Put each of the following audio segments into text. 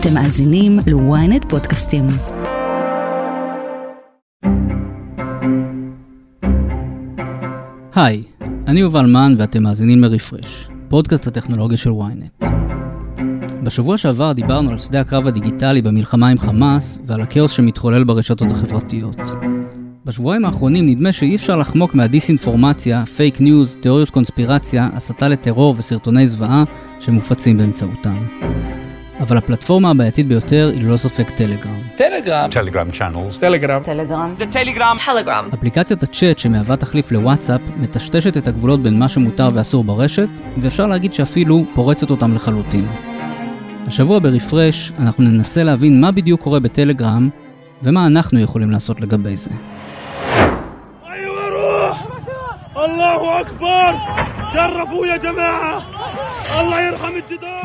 אתם מאזינים ל-ynet פודקאסטים. היי, אני יובל מן ואתם מאזינים לרפרש, פודקאסט הטכנולוגיה של ynet. בשבוע שעבר דיברנו על שדה הקרב הדיגיטלי במלחמה עם חמאס ועל הכאוס שמתחולל ברשתות החברתיות. בשבועיים האחרונים נדמה שאי אפשר לחמוק מהדיסאינפורמציה, פייק ניוז, תיאוריות קונספירציה, הסתה לטרור וסרטוני זוועה שמופצים באמצעותם. אבל הפלטפורמה הבעייתית ביותר היא ללא ספק טלגרם. טלגרם. טלגרם צ'אנלס. טלגרם. טלגרם. טלגרם. טלגרם. אפליקציית הצ'אט שמהווה תחליף לוואטסאפ מטשטשת את הגבולות בין מה שמותר ואסור ברשת, ואפשר להגיד שאפילו פורצת אותם לחלוטין. השבוע ברפרש אנחנו ננסה להבין מה בדיוק קורה בטלגרם ומה אנחנו יכולים לעשות לגבי זה.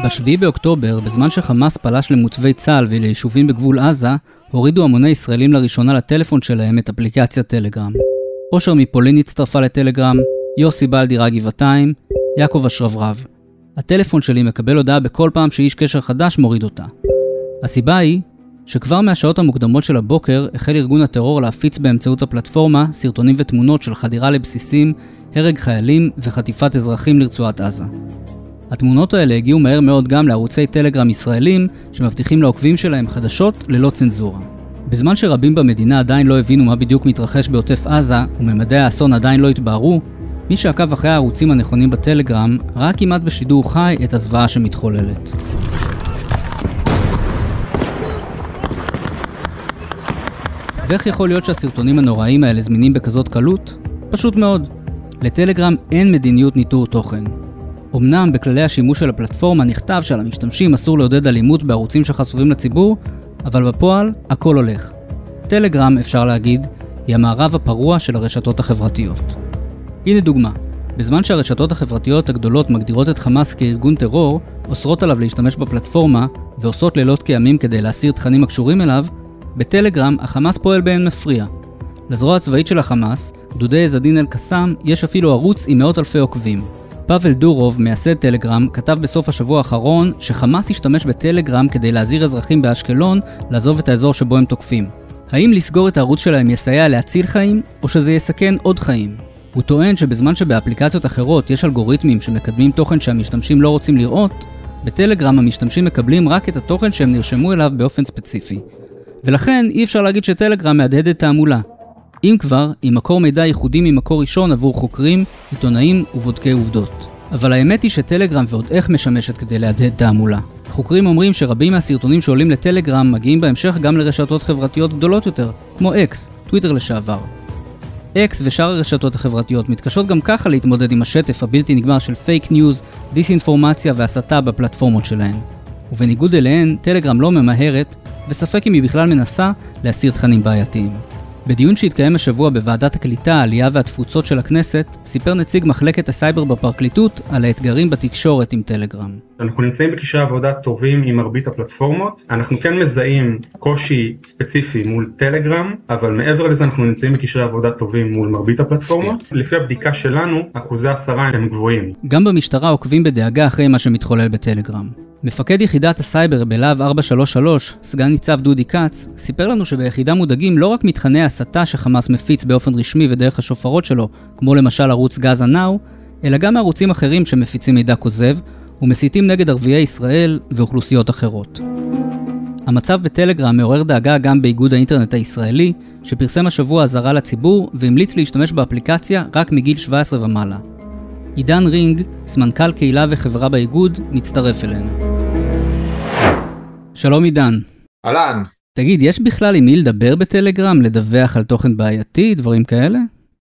ב-7 באוקטובר, בזמן שחמאס פלש למוצבי צה"ל וליישובים בגבול עזה, הורידו המוני ישראלים לראשונה לטלפון שלהם את אפליקציית טלגרם. אושר מפולין הצטרפה לטלגרם, יוסי בעל דירה גבעתיים, יעקב אשרברב. הטלפון שלי מקבל הודעה בכל פעם שאיש קשר חדש מוריד אותה. הסיבה היא שכבר מהשעות המוקדמות של הבוקר החל ארגון הטרור להפיץ באמצעות הפלטפורמה סרטונים ותמונות של חדירה לבסיסים, הרג חיילים וחטיפת אזרחים לרצועת עזה. התמונות האלה הגיעו מהר מאוד גם לערוצי טלגרם ישראלים שמבטיחים לעוקבים שלהם חדשות ללא צנזורה. בזמן שרבים במדינה עדיין לא הבינו מה בדיוק מתרחש בעוטף עזה וממדי האסון עדיין לא התבהרו, מי שעקב אחרי הערוצים הנכונים בטלגרם ראה כמעט בשידור חי את הזוועה שמתחוללת. ואיך יכול להיות שהסרטונים הנוראיים האלה זמינים בכזאת קלות? פשוט מאוד. לטלגרם אין מדיניות ניטור תוכן. אמנם בכללי השימוש של הפלטפורמה נכתב שעל המשתמשים אסור לעודד אלימות בערוצים שחשופים לציבור, אבל בפועל הכל הולך. טלגרם, אפשר להגיד, היא המערב הפרוע של הרשתות החברתיות. הנה דוגמה, בזמן שהרשתות החברתיות הגדולות מגדירות את חמאס כארגון טרור, אוסרות עליו להשתמש בפלטפורמה ועושות לילות כימים כדי להסיר תכנים הקשורים אליו, בטלגרם החמאס פועל באין מפריע. לזרוע הצבאית של החמאס, גדודי עזדין אל-קסאם, יש אפילו ערוץ עם מאות אלפי עוקבים. פאבל דורוב, מייסד טלגרם, כתב בסוף השבוע האחרון שחמאס השתמש בטלגרם כדי להזהיר אזרחים באשקלון לעזוב את האזור שבו הם תוקפים. האם לסגור את הערוץ שלהם יסייע להציל חיים, או שזה יסכן עוד חיים? הוא טוען שבזמן שבאפליקציות אחרות יש אלגוריתמים שמקדמים תוכן שהמשתמשים לא רוצים לראות, בטלגרם המשתמשים מקבלים רק את התוכן שהם נרשמו אליו באופן ספציפי. ולכן אי אפשר להגיד שטלגרם מהדהדת תעמולה. אם כבר, היא מקור מידע ייחודי ממקור ראשון עבור חוקרים, עיתונאים ובודקי עובדות. אבל האמת היא שטלגרם ועוד איך משמשת כדי להדהד תעמולה. חוקרים אומרים שרבים מהסרטונים שעולים לטלגרם מגיעים בהמשך גם לרשתות חברתיות גדולות יותר, כמו אקס, טוויטר לשעבר. אקס ושאר הרשתות החברתיות מתקשות גם ככה להתמודד עם השטף הבלתי נגמר של פייק ניוז, דיסאינפורמציה והסתה בפלטפורמות שלהן. ובניגוד אליהן, טלגרם לא ממהרת, וספק אם היא בכלל מנסה להסיר תכנים בעייתיים. בדיון שהתקיים השבוע בוועדת הקליטה, העלייה והתפוצות של הכנסת, סיפר נציג מחלקת הסייבר בפרקליטות על האתגרים בתקשורת עם טלגרם. אנחנו נמצאים בקשרי עבודה טובים עם מרבית הפלטפורמות, אנחנו כן מזהים קושי ספציפי מול טלגרם, אבל מעבר לזה אנחנו נמצאים בקשרי עבודה טובים מול מרבית הפלטפורמות. לפי הבדיקה שלנו, אחוזי הסרה הם גבוהים. גם במשטרה עוקבים בדאגה אחרי מה שמתחולל בטלגרם. מפקד יחידת הסייבר בלהב 433, סגן ניצב דודי כץ, סיפר לנו שביחידה מודאגים לא רק מתכני ההסתה שחמאס מפיץ באופן רשמי ודרך השופרות שלו, כמו למשל ערוץ גאזה נאו, אלא גם מערוצים אחרים שמפיצים מידע כוזב, ומסיתים נגד ערביי ישראל ואוכלוסיות אחרות. המצב בטלגרם מעורר דאגה גם באיגוד האינטרנט הישראלי, שפרסם השבוע אזהרה לציבור והמליץ להשתמש באפליקציה רק מגיל 17 ומעלה. עידן רינג, סמנכ"ל קהילה וחברה באיגוד, מצטרף אלינו. שלום עידן. אהלן. תגיד, יש בכלל עם מי לדבר בטלגרם, לדווח על תוכן בעייתי, דברים כאלה?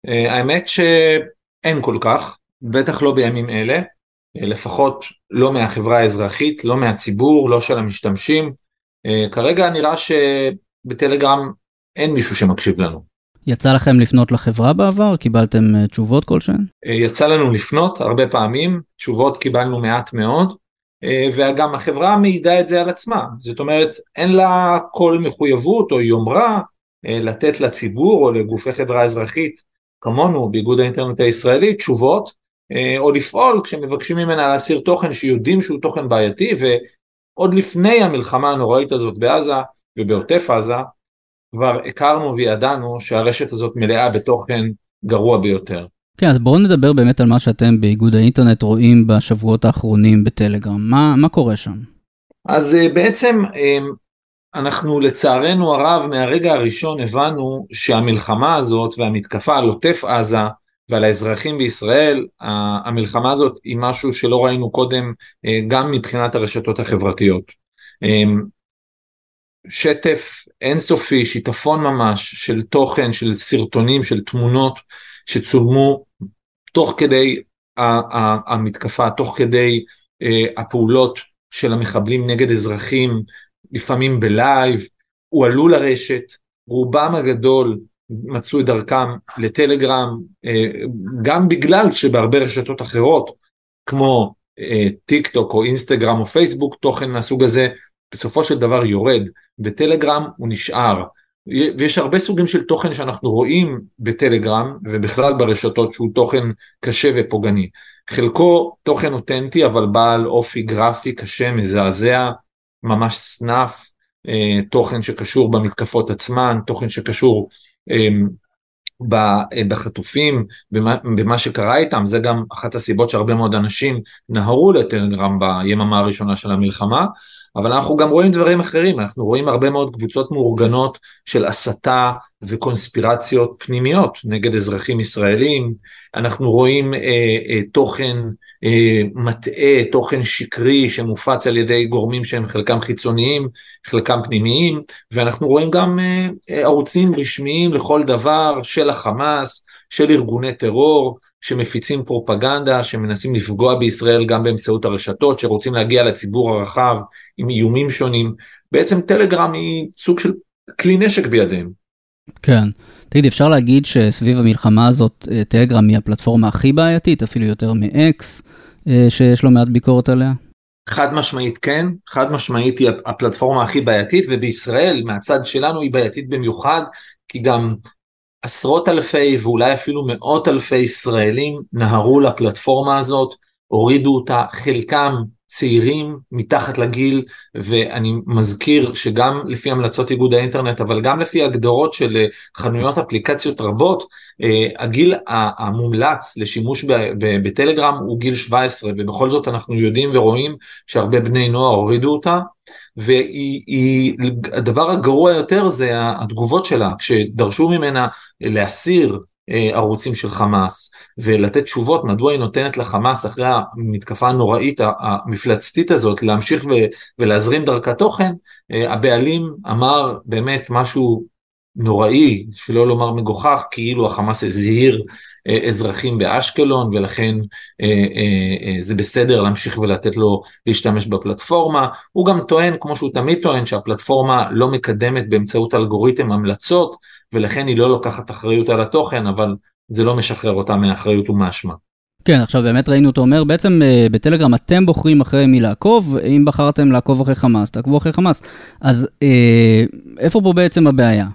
Uh, האמת שאין כל כך, בטח לא בימים אלה, לפחות לא מהחברה האזרחית, לא מהציבור, לא של המשתמשים. Uh, כרגע נראה שבטלגרם אין מישהו שמקשיב לנו. יצא לכם לפנות לחברה בעבר? קיבלתם תשובות כלשהן? יצא לנו לפנות הרבה פעמים, תשובות קיבלנו מעט מאוד. אה, וגם החברה מעידה את זה על עצמה, זאת אומרת אין לה כל מחויבות או יומרה אה, לתת לציבור או לגופי חברה אזרחית כמונו באיגוד האינטרנט הישראלי תשובות אה, או לפעול כשמבקשים ממנה להסיר תוכן שיודעים שהוא תוכן בעייתי עוד לפני המלחמה הנוראית הזאת בעזה ובעוטף עזה, כבר הכרנו וידענו שהרשת הזאת מלאה בתוכן גרוע ביותר. כן, אז בואו נדבר באמת על מה שאתם באיגוד האינטרנט רואים בשבועות האחרונים בטלגרם. מה, מה קורה שם? אז אה, בעצם אה, אנחנו לצערנו הרב מהרגע הראשון הבנו שהמלחמה הזאת והמתקפה על עוטף עזה ועל האזרחים בישראל, המלחמה הזאת היא משהו שלא ראינו קודם אה, גם מבחינת הרשתות החברתיות. שטף אינסופי, שיטפון ממש של תוכן, של סרטונים, של תמונות שצולמו תוך כדי המתקפה, תוך כדי אה, הפעולות של המחבלים נגד אזרחים, לפעמים בלייב, הועלו לרשת, רובם הגדול מצאו את דרכם לטלגרם, אה, גם בגלל שבהרבה רשתות אחרות, כמו אה, טיק טוק או אינסטגרם או פייסבוק, תוכן מהסוג הזה בסופו של דבר יורד, בטלגרם הוא נשאר. ויש הרבה סוגים של תוכן שאנחנו רואים בטלגרם ובכלל ברשתות שהוא תוכן קשה ופוגעני. חלקו תוכן אותנטי אבל בעל אופי גרפי קשה, מזעזע, ממש סנאף, אה, תוכן שקשור במתקפות עצמן, תוכן שקשור בחטופים, במה, במה שקרה איתם, זה גם אחת הסיבות שהרבה מאוד אנשים נהרו לטלגרם ביממה הראשונה של המלחמה, אבל אנחנו גם רואים דברים אחרים, אנחנו רואים הרבה מאוד קבוצות מאורגנות של הסתה וקונספירציות פנימיות נגד אזרחים ישראלים, אנחנו רואים אה, אה, תוכן אה, מטעה, תוכן שקרי שמופץ על ידי גורמים שהם חלקם חיצוניים, חלקם פנימיים, ואנחנו רואים גם אה, אה ערוצים רשמיים לכל דבר של החמאס, של ארגוני טרור, שמפיצים פרופגנדה, שמנסים לפגוע בישראל גם באמצעות הרשתות, שרוצים להגיע לציבור הרחב עם איומים שונים. בעצם טלגרם היא סוג של כלי נשק בידיהם. כן. תגיד, אפשר להגיד שסביב המלחמה הזאת אה, טלגרם היא הפלטפורמה הכי בעייתית, אפילו יותר מאקס, אה, שיש לו מעט ביקורת עליה? חד משמעית כן, חד משמעית היא הפלטפורמה הכי בעייתית, ובישראל מהצד שלנו היא בעייתית במיוחד, כי גם עשרות אלפי ואולי אפילו מאות אלפי ישראלים נהרו לפלטפורמה הזאת, הורידו אותה, חלקם צעירים מתחת לגיל, ואני מזכיר שגם לפי המלצות איגוד האינטרנט, אבל גם לפי הגדרות של אה, חנויות אפליקציות רבות, אה, הגיל המומלץ לשימוש בטלגרם הוא גיל 17, ובכל זאת אנחנו יודעים ורואים שהרבה בני נוער הורידו אותה. והדבר הגרוע יותר זה התגובות שלה, כשדרשו ממנה להסיר ערוצים של חמאס ולתת תשובות מדוע היא נותנת לחמאס אחרי המתקפה הנוראית המפלצתית הזאת להמשיך ולהזרים דרכה תוכן, אה, הבעלים אמר באמת משהו נוראי, שלא לומר מגוחך, כאילו החמאס הזהיר אה, אזרחים באשקלון ולכן אה, אה, זה בסדר להמשיך ולתת לו להשתמש בפלטפורמה. הוא גם טוען, כמו שהוא תמיד טוען, שהפלטפורמה לא מקדמת באמצעות אלגוריתם המלצות ולכן היא לא לוקחת אחריות על התוכן, אבל זה לא משחרר אותה מאחריות ומאשמה. כן, עכשיו באמת ראינו אותו אומר, בעצם בטלגרם אתם בוחרים אחרי מי לעקוב, אם בחרתם לעקוב אחרי חמאס, תעקבו אחרי חמאס. אז אה, איפה פה בעצם הבעיה?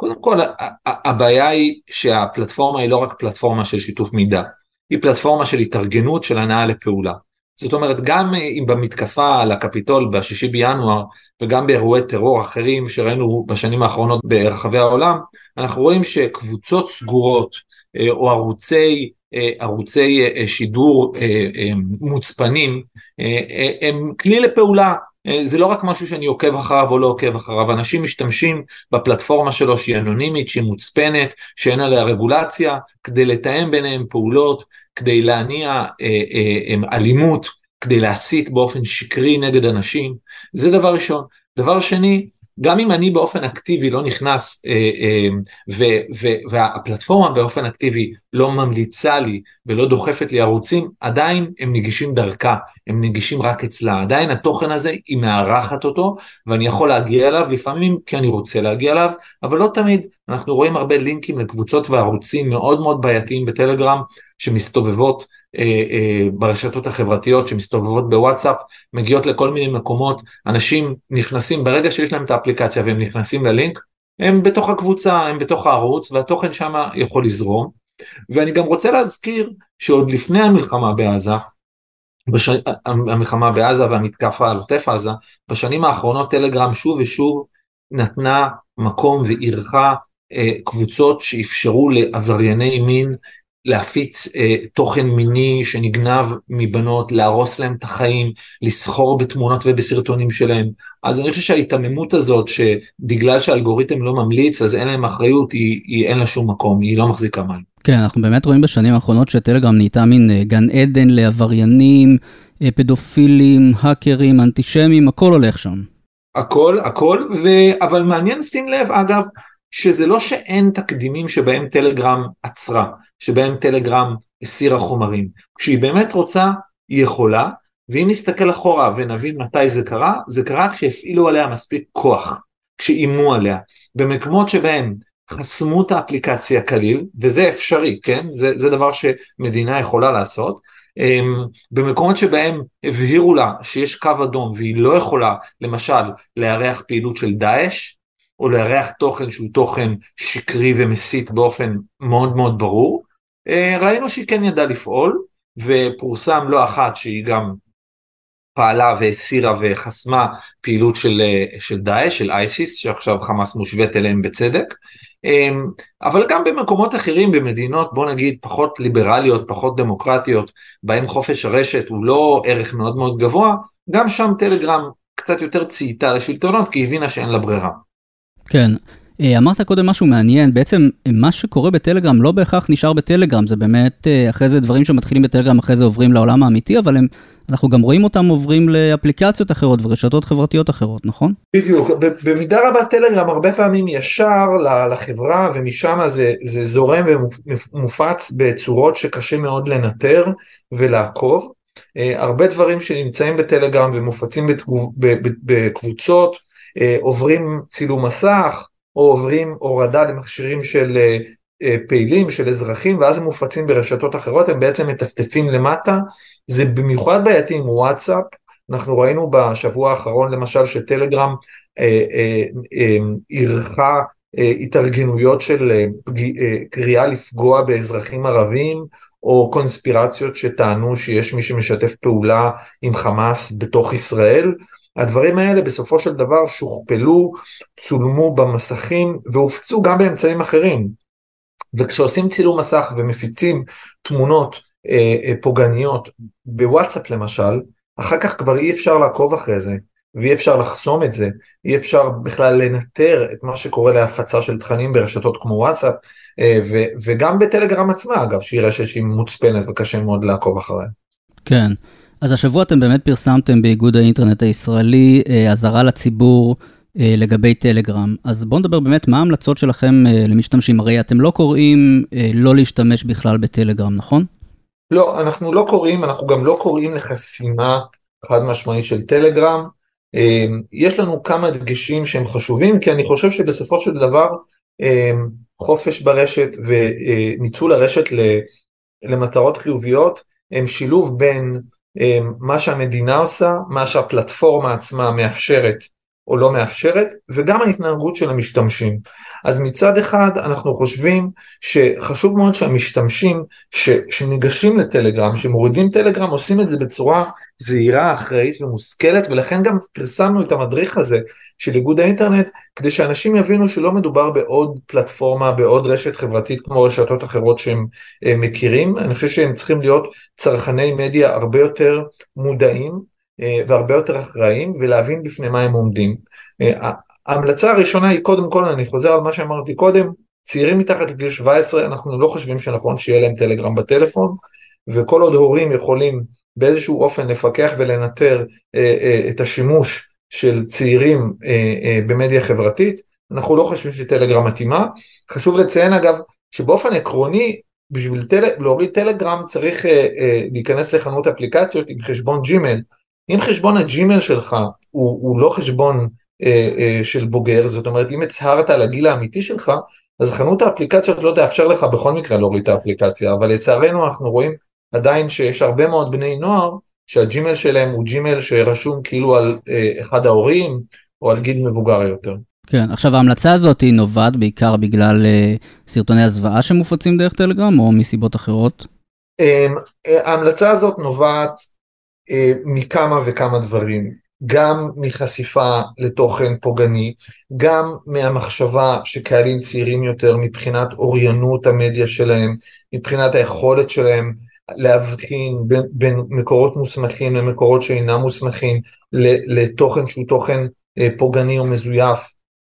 קודם כל הבעיה היא שהפלטפורמה היא לא רק פלטפורמה של שיתוף מידע, היא פלטפורמה של התארגנות של הנעה לפעולה. זאת אומרת גם אם במתקפה על הקפיטול בשישי בינואר וגם באירועי טרור אחרים שראינו בשנים האחרונות ברחבי העולם, אנחנו רואים שקבוצות סגורות אה, או ערוצי, אה, ערוצי אה, שידור מוצפנים הם כלי לפעולה אה, זה לא רק משהו שאני עוקב אחריו או לא עוקב אחריו, אנשים משתמשים בפלטפורמה שלו שהיא אנונימית, שהיא מוצפנת, שאין עליה רגולציה, כדי לתאם ביניהם פעולות, כדי להניע אה, אה, אה, אלימות, כדי להסית באופן שקרי נגד אנשים, זה דבר ראשון. דבר שני, גם אם אני באופן אקטיבי לא נכנס אה, אה, ו, ו, והפלטפורמה באופן אקטיבי לא ממליצה לי ולא דוחפת לי ערוצים, עדיין הם נגישים דרכה, הם נגישים רק אצלה, עדיין התוכן הזה היא מארחת אותו ואני יכול להגיע אליו לפעמים כי אני רוצה להגיע אליו, אבל לא תמיד, אנחנו רואים הרבה לינקים לקבוצות וערוצים מאוד מאוד בעייתיים בטלגרם שמסתובבות ברשתות החברתיות שמסתובבות בוואטסאפ, מגיעות לכל מיני מקומות, אנשים נכנסים, ברגע שיש להם את האפליקציה והם נכנסים ללינק, הם בתוך הקבוצה, הם בתוך הערוץ והתוכן שם יכול לזרום. ואני גם רוצה להזכיר שעוד לפני המלחמה בעזה, בש... המלחמה בעזה והמתקפה על עוטף עזה, בשנים האחרונות טלגרם שוב ושוב נתנה מקום ואירחה אה, קבוצות שאפשרו לעברייני מין להפיץ אה, תוכן מיני שנגנב מבנות, להרוס להם את החיים, לסחור בתמונות ובסרטונים שלהם. אז אני חושב שההיתממות הזאת, שבגלל שהאלגוריתם לא ממליץ, אז אין להם אחריות, היא, היא אין לה שום מקום, היא לא מחזיקה מים. כן, אנחנו באמת רואים בשנים האחרונות שטלגרם נהייתה מין אה, גן עדן לעבריינים, אה, פדופילים, האקרים, אנטישמים, הכל הולך שם. הכל, הכל, ו... אבל מעניין לשים לב, אגב, שזה לא שאין תקדימים שבהם טלגרם עצרה, שבהם טלגרם הסירה חומרים. כשהיא באמת רוצה, היא יכולה, ואם נסתכל אחורה ונבין מתי זה קרה, זה קרה כשהפעילו עליה מספיק כוח, כשאיימו עליה. במקומות שבהם חסמו את האפליקציה כליל, וזה אפשרי, כן? זה, זה דבר שמדינה יכולה לעשות. אמ, במקומות שבהם הבהירו לה שיש קו אדום והיא לא יכולה, למשל, לארח פעילות של דאעש, או לארח תוכן שהוא תוכן שקרי ומסית באופן מאוד מאוד ברור, אה, ראינו שהיא כן ידעה לפעול, ופורסם לא אחת שהיא גם פעלה והסירה וחסמה פעילות של, אה, של דאעש, של אייסיס, שעכשיו חמאס מושווית אליהם בצדק. אמ, אבל גם במקומות אחרים, במדינות בוא נגיד פחות ליברליות, פחות דמוקרטיות, בהם חופש הרשת הוא לא ערך מאוד מאוד גבוה, גם שם טלגרם קצת יותר צייתה לשלטונות כי הבינה שאין לה ברירה. כן, אה, אמרת קודם משהו מעניין, בעצם מה שקורה בטלגרם לא בהכרח נשאר בטלגרם, זה באמת אה, אחרי זה דברים שמתחילים בטלגרם אחרי זה עוברים לעולם האמיתי, אבל הם, אנחנו גם רואים אותם עוברים לאפליקציות אחרות ורשתות חברתיות אחרות, נכון? בדיוק, במידה רבה טלגרם הרבה פעמים ישר לחברה ומשם זה, זה זורם ומופץ בצורות שקשה מאוד לנטר ולעקוב. אה, הרבה דברים שנמצאים בטלגרם ומופצים בקבוצות עוברים צילום מסך, או עוברים הורדה למכשירים של אה, אה, פעילים, של אזרחים, ואז הם מופצים ברשתות אחרות, הם בעצם מטפטפים למטה. זה במיוחד בעייתי עם וואטסאפ, אנחנו ראינו בשבוע האחרון למשל שטלגרם אה, אה, אה, אירחה אה, התארגנויות של אה, אה, קריאה לפגוע באזרחים ערבים, או קונספירציות שטענו שיש מי שמשתף פעולה עם חמאס בתוך ישראל. הדברים האלה בסופו של דבר שוכפלו, צולמו במסכים והופצו גם באמצעים אחרים. וכשעושים צילום מסך ומפיצים תמונות אה, אה, פוגעניות בוואטסאפ למשל, אחר כך כבר אי אפשר לעקוב אחרי זה, ואי אפשר לחסום את זה, אי אפשר בכלל לנטר את מה שקורה להפצה של תכנים ברשתות כמו וואטסאפ, אה, ו- וגם בטלגרם עצמה אגב, שהיא רשת שהיא מוצפנת וקשה מאוד לעקוב אחריה. כן. אז השבוע אתם באמת פרסמתם באיגוד האינטרנט הישראלי אה, אזהרה לציבור אה, לגבי טלגרם. אז בואו נדבר באמת מה ההמלצות שלכם אה, למשתמשים. הרי אתם לא קוראים לא להשתמש בכלל בטלגרם, נכון? לא, אנחנו לא קוראים, אנחנו גם לא קוראים לחסימה חד משמעית של טלגרם. יש לנו כמה דגשים שהם חשובים, כי אני חושב שבסופו של דבר חופש ברשת וניצול הרשת למטרות חיוביות הם שילוב בין מה שהמדינה עושה, מה שהפלטפורמה עצמה מאפשרת או לא מאפשרת, וגם ההתנהגות של המשתמשים. אז מצד אחד אנחנו חושבים שחשוב מאוד שהמשתמשים ש, שניגשים לטלגרם, שמורידים טלגרם, עושים את זה בצורה זהירה, אחראית ומושכלת, ולכן גם פרסמנו את המדריך הזה של איגוד האינטרנט, כדי שאנשים יבינו שלא מדובר בעוד פלטפורמה, בעוד רשת חברתית כמו רשתות אחרות שהם אה, מכירים, אני חושב שהם צריכים להיות צרכני מדיה הרבה יותר מודעים אה, והרבה יותר אחראיים ולהבין בפני מה הם עומדים. אה, ההמלצה הראשונה היא קודם כל, אני חוזר על מה שאמרתי קודם, צעירים מתחת לגיל 17 אנחנו לא חושבים שנכון שיהיה להם טלגרם בטלפון וכל עוד הורים יכולים באיזשהו אופן לפקח ולנטר אה, אה, את השימוש של צעירים אה, במדיה חברתית, אנחנו לא חושבים שטלגרם מתאימה. חשוב לציין אגב שבאופן עקרוני בשביל טל... להוריד טלגרם צריך אה, אה, להיכנס לחנות אפליקציות עם חשבון ג'ימל. אם חשבון הג'ימל שלך הוא, הוא לא חשבון אה, אה, של בוגר, זאת אומרת אם הצהרת על הגיל האמיתי שלך, אז חנות האפליקציות לא תאפשר לך בכל מקרה להוריד את האפליקציה, אבל לצערנו אנחנו רואים עדיין שיש הרבה מאוד בני נוער שהג'ימל שלהם הוא ג'ימל שרשום כאילו על אה, אחד ההורים או על גיל מבוגר יותר. כן, עכשיו ההמלצה הזאת היא נובעת בעיקר בגלל אה, סרטוני הזוועה שמופצים דרך טלגרם או מסיבות אחרות? אה, ההמלצה הזאת נובעת מכמה וכמה דברים, גם מחשיפה לתוכן פוגעני, גם מהמחשבה שקהלים צעירים יותר מבחינת אוריינות המדיה שלהם, מבחינת היכולת שלהם להבחין בין, בין מקורות מוסמכים למקורות שאינם מוסמכים, לתוכן שהוא תוכן אה, פוגעני או מזויף,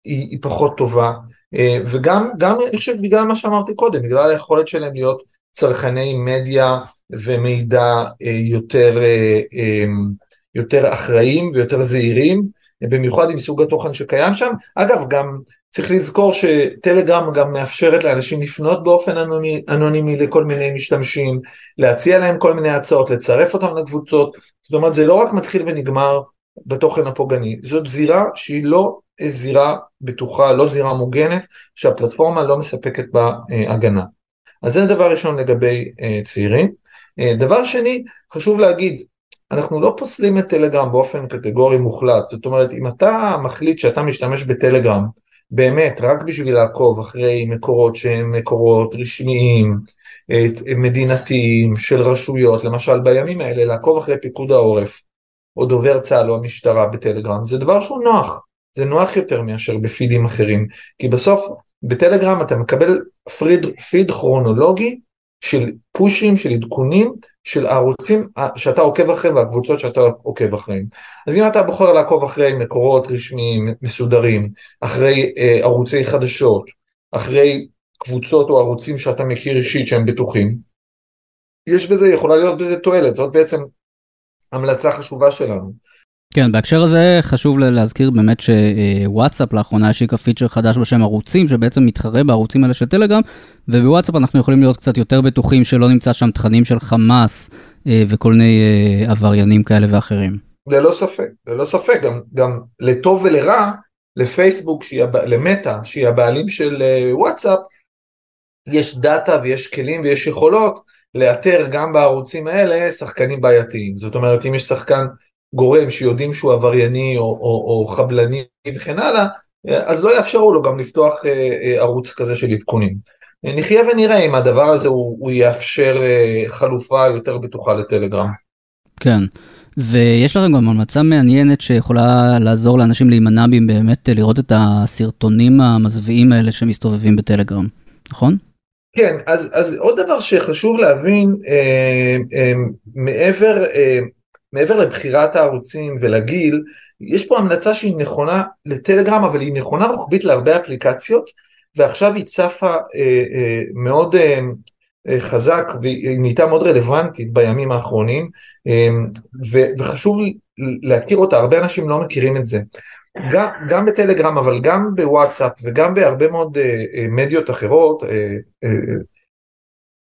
היא, היא פחות טובה, אה, וגם גם אני חושב בגלל מה שאמרתי קודם, בגלל היכולת שלהם להיות צרכני מדיה ומידע אה, יותר, יותר אחראיים ויותר זהירים, במיוחד עם סוג התוכן שקיים שם. אגב, גם צריך לזכור שטלגרם גם מאפשרת לאנשים לפנות באופן אנונימי, אנונימי לכל מיני משתמשים, להציע להם כל מיני הצעות, לצרף אותם לקבוצות, זאת אומרת זה לא רק מתחיל ונגמר בתוכן הפוגעני, זאת זירה שהיא לא זירה בטוחה, לא זירה מוגנת, שהפלטפורמה לא מספקת בה אה, הגנה. אז זה דבר ראשון לגבי אה, צעירים. אה, דבר שני, חשוב להגיד, אנחנו לא פוסלים את טלגרם באופן קטגורי מוחלט, זאת אומרת אם אתה מחליט שאתה משתמש בטלגרם באמת רק בשביל לעקוב אחרי מקורות שהם מקורות רשמיים, מדינתיים, של רשויות, למשל בימים האלה לעקוב אחרי פיקוד העורף או דובר צה"ל או המשטרה בטלגרם, זה דבר שהוא נוח, זה נוח יותר מאשר בפידים אחרים, כי בסוף בטלגרם אתה מקבל פריד, פיד כרונולוגי של פושים, של עדכונים, של הערוצים שאתה עוקב אחריהם והקבוצות שאתה עוקב אחריהם. אז אם אתה בוחר לעקוב אחרי מקורות רשמיים מסודרים, אחרי אה, ערוצי חדשות, אחרי קבוצות או ערוצים שאתה מכיר אישית שהם בטוחים, יש בזה, יכולה להיות בזה תועלת, זאת בעצם המלצה חשובה שלנו. כן, בהקשר הזה חשוב להזכיר באמת שוואטסאפ לאחרונה השיקה פיצ'ר חדש בשם ערוצים, שבעצם מתחרה בערוצים האלה של טלגרם, ובוואטסאפ אנחנו יכולים להיות קצת יותר בטוחים שלא נמצא שם תכנים של חמאס אה, וכל מיני אה, עבריינים כאלה ואחרים. ללא ספק, ללא ספק, גם, גם לטוב ולרע, לפייסבוק, שהיא, למטא, שהיא הבעלים של אה, וואטסאפ, יש דאטה ויש כלים ויש יכולות לאתר גם בערוצים האלה שחקנים בעייתיים. זאת אומרת, אם יש שחקן גורם שיודעים שהוא עברייני או, או, או חבלני וכן הלאה, אז לא יאפשרו לו גם לפתוח אה, אה, ערוץ כזה של עדכונים. נחיה ונראה אם הדבר הזה הוא, הוא יאפשר אה, חלופה יותר בטוחה לטלגרם. כן, ויש לכם גם המלצה מעניינת שיכולה לעזור לאנשים להימנע באמת לראות את הסרטונים המזוויעים האלה שמסתובבים בטלגרם, נכון? כן, אז, אז עוד דבר שחשוב להבין, אה, אה, מעבר, אה, מעבר לבחירת הערוצים ולגיל, יש פה המלצה שהיא נכונה לטלגרם, אבל היא נכונה רוחבית להרבה אפליקציות, ועכשיו היא צפה אה, אה, מאוד אה, אה, חזק והיא נהייתה מאוד רלוונטית בימים האחרונים, אה, ו, וחשוב להכיר אותה, הרבה אנשים לא מכירים את זה. גם, גם בטלגרם אבל גם בוואטסאפ וגם בהרבה מאוד אה, אה, מדיות אחרות אה, אה,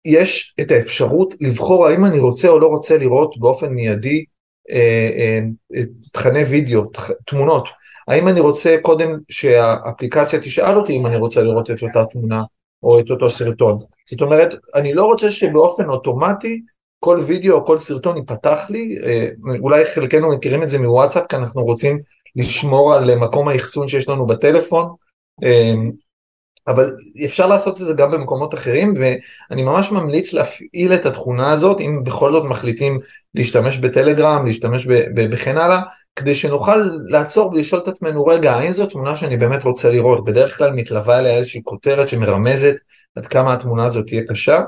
יש את האפשרות לבחור האם אני רוצה או לא רוצה לראות באופן מיידי אה, אה, תכני וידאו, תמונות. האם אני רוצה קודם שהאפליקציה תשאל אותי אם אני רוצה לראות את אותה תמונה או את אותו סרטון. זאת אומרת, אני לא רוצה שבאופן אוטומטי כל וידאו או כל סרטון ייפתח לי, אה, אולי חלקנו מכירים את זה מוואטסאפ כי אנחנו רוצים לשמור על מקום האחסון שיש לנו בטלפון, אבל אפשר לעשות את זה גם במקומות אחרים ואני ממש ממליץ להפעיל את התכונה הזאת אם בכל זאת מחליטים להשתמש בטלגרם, להשתמש וכן הלאה, כדי שנוכל לעצור ולשאול את עצמנו רגע האם זו תמונה שאני באמת רוצה לראות, בדרך כלל מתלווה אליה איזושהי כותרת שמרמזת עד כמה התמונה הזאת תהיה קשה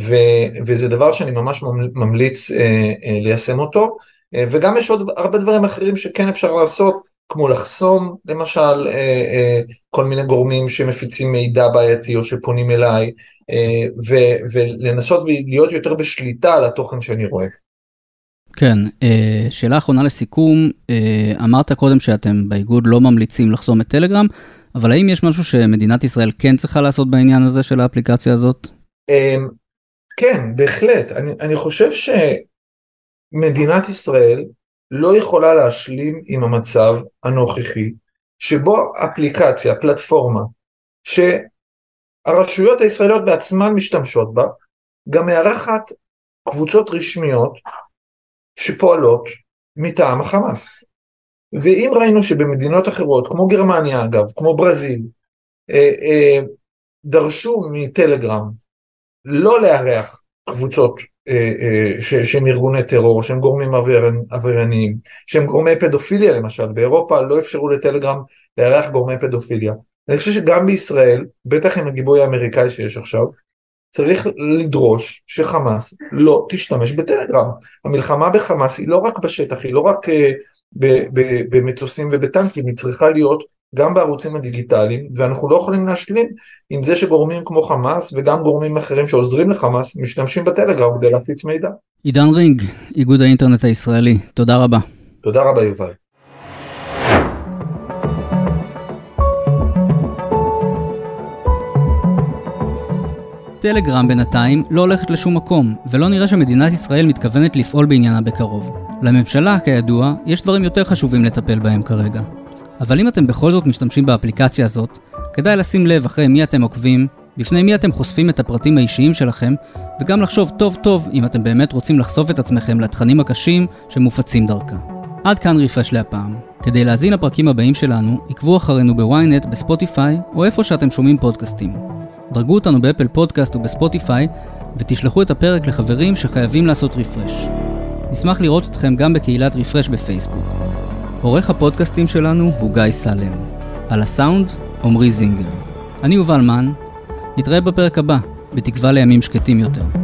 ו- וזה דבר שאני ממש ממליץ אה, אה, ליישם אותו. אה, וגם יש עוד הרבה דברים אחרים שכן אפשר לעשות, כמו לחסום למשל אה, אה, כל מיני גורמים שמפיצים מידע בעייתי או שפונים אליי, ולנסות ולהיות יותר בשליטה על התוכן שאני רואה. כן, שאלה אחרונה לסיכום, אמרת קודם שאתם באיגוד לא ממליצים לחסום את טלגרם, אבל האם יש משהו שמדינת ישראל כן צריכה לעשות בעניין הזה של האפליקציה הזאת? כן, בהחלט. אני, אני חושב ש... מדינת ישראל לא יכולה להשלים עם המצב הנוכחי שבו אפליקציה, פלטפורמה, שהרשויות הישראליות בעצמן משתמשות בה, גם מארחת קבוצות רשמיות שפועלות מטעם החמאס. ואם ראינו שבמדינות אחרות, כמו גרמניה אגב, כמו ברזיל, אה, אה, דרשו מטלגרם לא לארח קבוצות שהם ארגוני טרור, שהם גורמים עברייניים, שהם גורמי פדופיליה למשל, באירופה לא אפשרו לטלגרם לארח גורמי פדופיליה. אני חושב שגם בישראל, בטח עם הגיבוי האמריקאי שיש עכשיו, צריך לדרוש שחמאס לא תשתמש בטלגרם. המלחמה בחמאס היא לא רק בשטח, היא לא רק במטוסים ובטנקים, היא צריכה להיות גם בערוצים הדיגיטליים, ואנחנו לא יכולים להשלים עם זה שגורמים כמו חמאס וגם גורמים אחרים שעוזרים לחמאס משתמשים בטלגרם כדי להפיץ מידע. עידן רינג, איגוד האינטרנט הישראלי, תודה רבה. תודה רבה יובל. טלגרם בינתיים לא הולכת לשום מקום, ולא נראה שמדינת ישראל מתכוונת לפעול בעניינה בקרוב. לממשלה, כידוע, יש דברים יותר חשובים לטפל בהם כרגע. אבל אם אתם בכל זאת משתמשים באפליקציה הזאת, כדאי לשים לב אחרי מי אתם עוקבים, בפני מי אתם חושפים את הפרטים האישיים שלכם, וגם לחשוב טוב טוב אם אתם באמת רוצים לחשוף את עצמכם לתכנים הקשים שמופצים דרכה. עד כאן רפרש להפעם. כדי להזין לפרקים הבאים שלנו, עקבו אחרינו בוויינט, בספוטיפיי, או איפה שאתם שומעים פודקאסטים. דרגו אותנו באפל פודקאסט ובספוטיפיי, ותשלחו את הפרק לחברים שחייבים לעשות רפרש. נשמח לראות אתכם גם בקהילת רפרש בפייסבוק. עורך הפודקאסטים שלנו הוא גיא סלם. על הסאונד, עמרי זינגר. אני יובל מן, נתראה בפרק הבא, בתקווה לימים שקטים יותר.